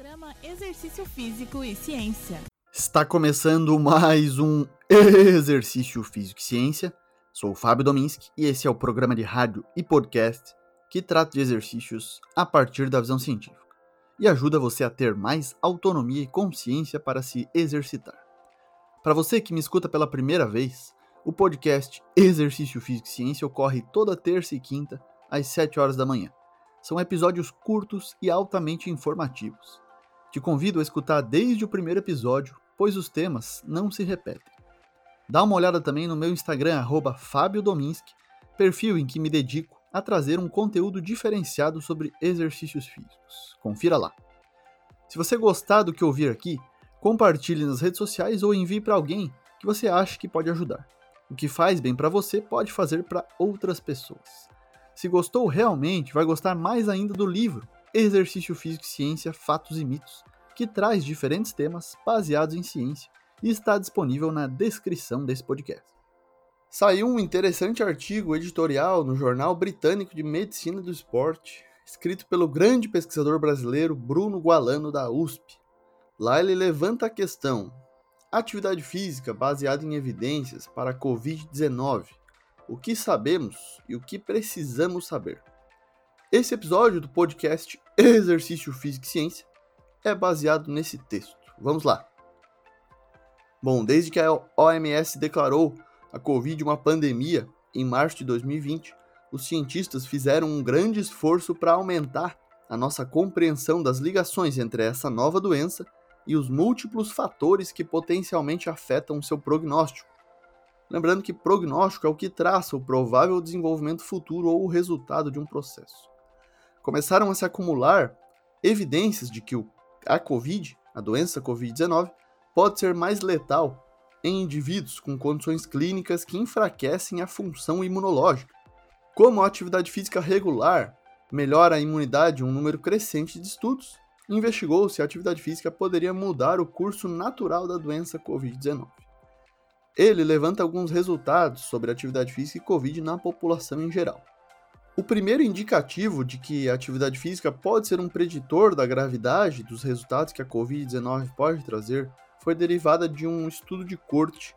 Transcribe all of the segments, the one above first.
Programa Exercício Físico e Ciência. Está começando mais um Exercício Físico e Ciência. Sou o Fábio Dominski e esse é o programa de rádio e podcast que trata de exercícios a partir da visão científica e ajuda você a ter mais autonomia e consciência para se exercitar. Para você que me escuta pela primeira vez, o podcast Exercício Físico e Ciência ocorre toda terça e quinta às 7 horas da manhã. São episódios curtos e altamente informativos. Te convido a escutar desde o primeiro episódio, pois os temas não se repetem. Dá uma olhada também no meu Instagram, Fábio Dominski, perfil em que me dedico a trazer um conteúdo diferenciado sobre exercícios físicos. Confira lá. Se você gostar do que ouvir aqui, compartilhe nas redes sociais ou envie para alguém que você acha que pode ajudar. O que faz bem para você pode fazer para outras pessoas. Se gostou realmente, vai gostar mais ainda do livro Exercício Físico e Ciência, Fatos e Mitos, que traz diferentes temas baseados em ciência e está disponível na descrição desse podcast. Saiu um interessante artigo editorial no Jornal Britânico de Medicina do Esporte, escrito pelo grande pesquisador brasileiro Bruno Gualano da USP. Lá ele levanta a questão: atividade física baseada em evidências para a Covid-19 o que sabemos e o que precisamos saber. Esse episódio do podcast Exercício Físico e Ciência é baseado nesse texto. Vamos lá. Bom, desde que a OMS declarou a Covid uma pandemia em março de 2020, os cientistas fizeram um grande esforço para aumentar a nossa compreensão das ligações entre essa nova doença e os múltiplos fatores que potencialmente afetam seu prognóstico, Lembrando que prognóstico é o que traça o provável desenvolvimento futuro ou o resultado de um processo. Começaram a se acumular evidências de que a Covid, a doença Covid-19, pode ser mais letal em indivíduos com condições clínicas que enfraquecem a função imunológica. Como a atividade física regular melhora a imunidade um número crescente de estudos, investigou se a atividade física poderia mudar o curso natural da doença Covid-19. Ele levanta alguns resultados sobre atividade física e Covid na população em geral. O primeiro indicativo de que a atividade física pode ser um preditor da gravidade dos resultados que a Covid-19 pode trazer foi derivada de um estudo de corte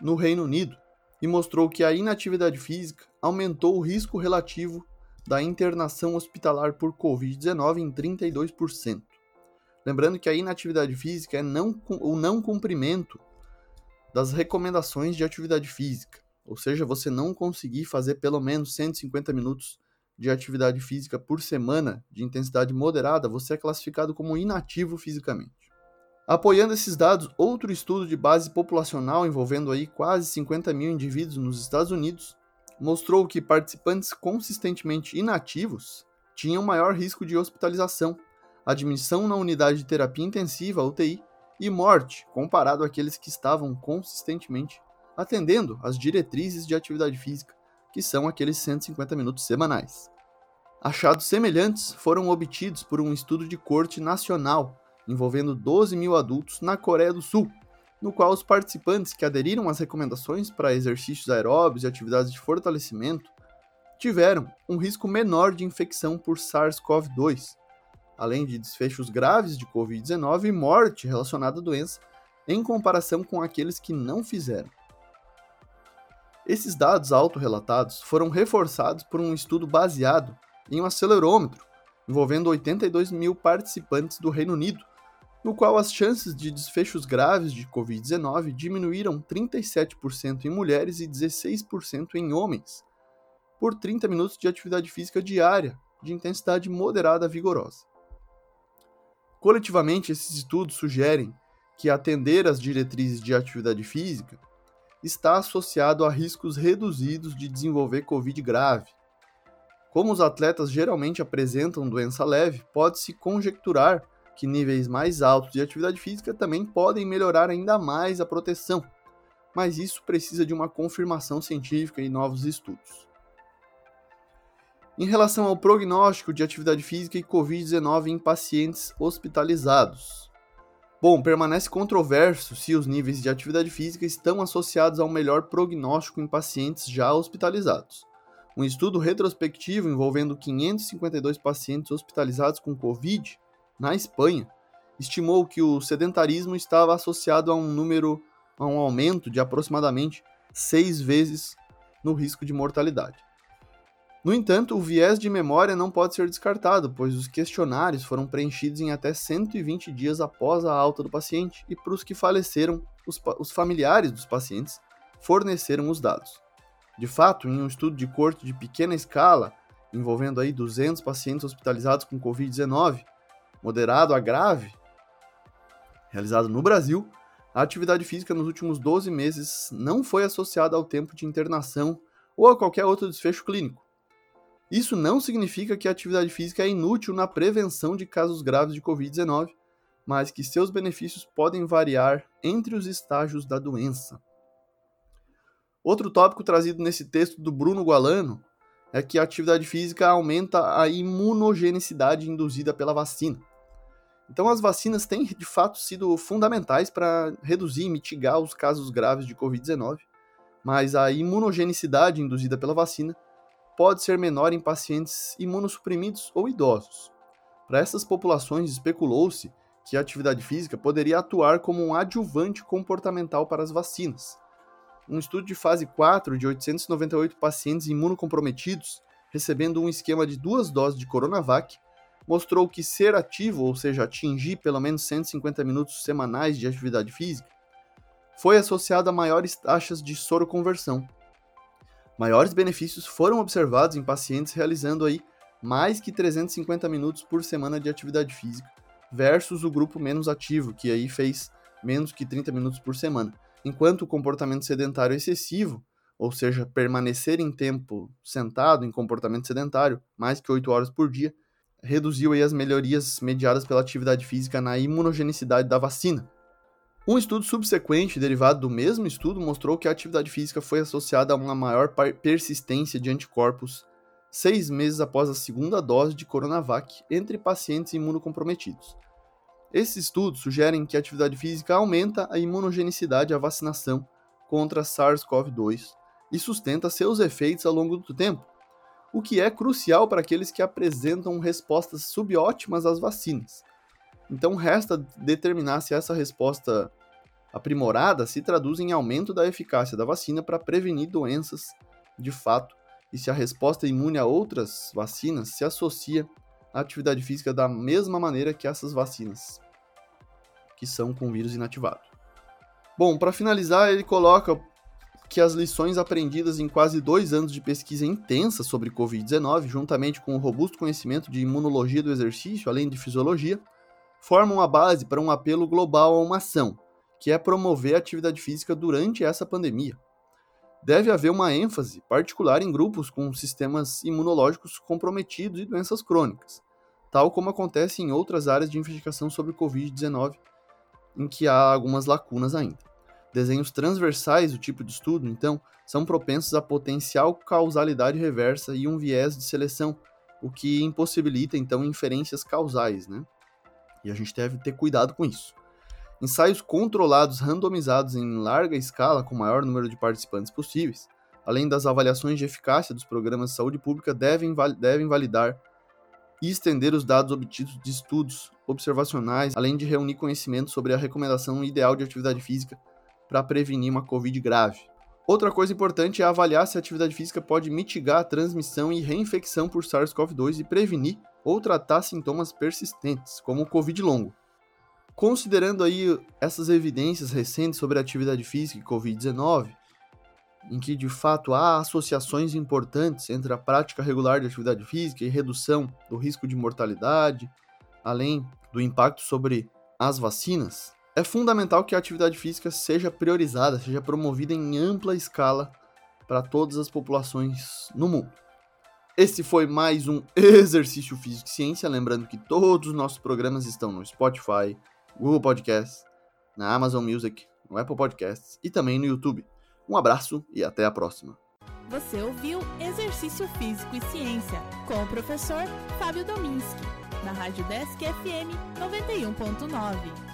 no Reino Unido e mostrou que a inatividade física aumentou o risco relativo da internação hospitalar por Covid-19 em 32%. Lembrando que a inatividade física é não, o não cumprimento das recomendações de atividade física, ou seja, você não conseguir fazer pelo menos 150 minutos de atividade física por semana de intensidade moderada, você é classificado como inativo fisicamente. Apoiando esses dados, outro estudo de base populacional envolvendo aí quase 50 mil indivíduos nos Estados Unidos mostrou que participantes consistentemente inativos tinham maior risco de hospitalização, admissão na unidade de terapia intensiva, UTI, e morte, comparado àqueles que estavam consistentemente atendendo às diretrizes de atividade física, que são aqueles 150 minutos semanais. Achados semelhantes foram obtidos por um estudo de corte nacional envolvendo 12 mil adultos na Coreia do Sul, no qual os participantes que aderiram às recomendações para exercícios aeróbios e atividades de fortalecimento tiveram um risco menor de infecção por SARS-CoV-2, além de desfechos graves de Covid-19 e morte relacionada à doença, em comparação com aqueles que não fizeram. Esses dados autorrelatados foram reforçados por um estudo baseado em um acelerômetro, envolvendo 82 mil participantes do Reino Unido, no qual as chances de desfechos graves de Covid-19 diminuíram 37% em mulheres e 16% em homens, por 30 minutos de atividade física diária de intensidade moderada vigorosa. Coletivamente, esses estudos sugerem que atender às diretrizes de atividade física está associado a riscos reduzidos de desenvolver Covid grave. Como os atletas geralmente apresentam doença leve, pode-se conjecturar que níveis mais altos de atividade física também podem melhorar ainda mais a proteção, mas isso precisa de uma confirmação científica e novos estudos. Em relação ao prognóstico de atividade física e Covid-19 em pacientes hospitalizados. Bom, permanece controverso se os níveis de atividade física estão associados ao melhor prognóstico em pacientes já hospitalizados. Um estudo retrospectivo envolvendo 552 pacientes hospitalizados com Covid na Espanha, estimou que o sedentarismo estava associado a um número, a um aumento de aproximadamente seis vezes no risco de mortalidade. No entanto, o viés de memória não pode ser descartado, pois os questionários foram preenchidos em até 120 dias após a alta do paciente e para os que faleceram, os, os familiares dos pacientes forneceram os dados. De fato, em um estudo de corte de pequena escala, envolvendo aí 200 pacientes hospitalizados com Covid-19, moderado a grave, realizado no Brasil, a atividade física nos últimos 12 meses não foi associada ao tempo de internação ou a qualquer outro desfecho clínico. Isso não significa que a atividade física é inútil na prevenção de casos graves de Covid-19, mas que seus benefícios podem variar entre os estágios da doença. Outro tópico trazido nesse texto do Bruno Gualano é que a atividade física aumenta a imunogenicidade induzida pela vacina. Então, as vacinas têm de fato sido fundamentais para reduzir e mitigar os casos graves de Covid-19, mas a imunogenicidade induzida pela vacina pode ser menor em pacientes imunossuprimidos ou idosos. Para essas populações, especulou-se que a atividade física poderia atuar como um adjuvante comportamental para as vacinas um estudo de fase 4 de 898 pacientes imunocomprometidos, recebendo um esquema de duas doses de Coronavac, mostrou que ser ativo, ou seja, atingir pelo menos 150 minutos semanais de atividade física, foi associado a maiores taxas de soroconversão. Maiores benefícios foram observados em pacientes realizando aí mais que 350 minutos por semana de atividade física, versus o grupo menos ativo, que aí fez menos que 30 minutos por semana enquanto o comportamento sedentário excessivo, ou seja, permanecer em tempo sentado em comportamento sedentário, mais que 8 horas por dia, reduziu aí as melhorias mediadas pela atividade física na imunogenicidade da vacina. Um estudo subsequente, derivado do mesmo estudo, mostrou que a atividade física foi associada a uma maior persistência de anticorpos seis meses após a segunda dose de Coronavac entre pacientes imunocomprometidos. Esses estudos sugerem que a atividade física aumenta a imunogenicidade à vacinação contra SARS-CoV-2 e sustenta seus efeitos ao longo do tempo, o que é crucial para aqueles que apresentam respostas subótimas às vacinas. Então resta determinar se essa resposta aprimorada se traduz em aumento da eficácia da vacina para prevenir doenças de fato e se a resposta imune a outras vacinas se associa a atividade física da mesma maneira que essas vacinas, que são com vírus inativado. Bom, para finalizar, ele coloca que as lições aprendidas em quase dois anos de pesquisa intensa sobre Covid-19, juntamente com o robusto conhecimento de imunologia do exercício, além de fisiologia, formam a base para um apelo global a uma ação, que é promover a atividade física durante essa pandemia deve haver uma ênfase particular em grupos com sistemas imunológicos comprometidos e doenças crônicas, tal como acontece em outras áreas de investigação sobre Covid-19, em que há algumas lacunas ainda. Desenhos transversais do tipo de estudo, então, são propensos a potencial causalidade reversa e um viés de seleção, o que impossibilita, então, inferências causais, né? E a gente deve ter cuidado com isso. Ensaios controlados randomizados em larga escala com o maior número de participantes possíveis, além das avaliações de eficácia dos programas de saúde pública, devem, devem validar e estender os dados obtidos de estudos observacionais, além de reunir conhecimento sobre a recomendação ideal de atividade física para prevenir uma Covid grave. Outra coisa importante é avaliar se a atividade física pode mitigar a transmissão e reinfecção por SARS-CoV-2 e prevenir ou tratar sintomas persistentes, como o Covid longo. Considerando aí essas evidências recentes sobre a atividade física e Covid-19, em que de fato há associações importantes entre a prática regular de atividade física e redução do risco de mortalidade, além do impacto sobre as vacinas, é fundamental que a atividade física seja priorizada, seja promovida em ampla escala para todas as populações no mundo. Esse foi mais um Exercício Físico e Ciência. Lembrando que todos os nossos programas estão no Spotify, Google Podcasts, na Amazon Music, no Apple Podcasts e também no YouTube. Um abraço e até a próxima. Você ouviu Exercício Físico e Ciência com o professor Fábio Dominski, na Rádio Desk FM 91.9.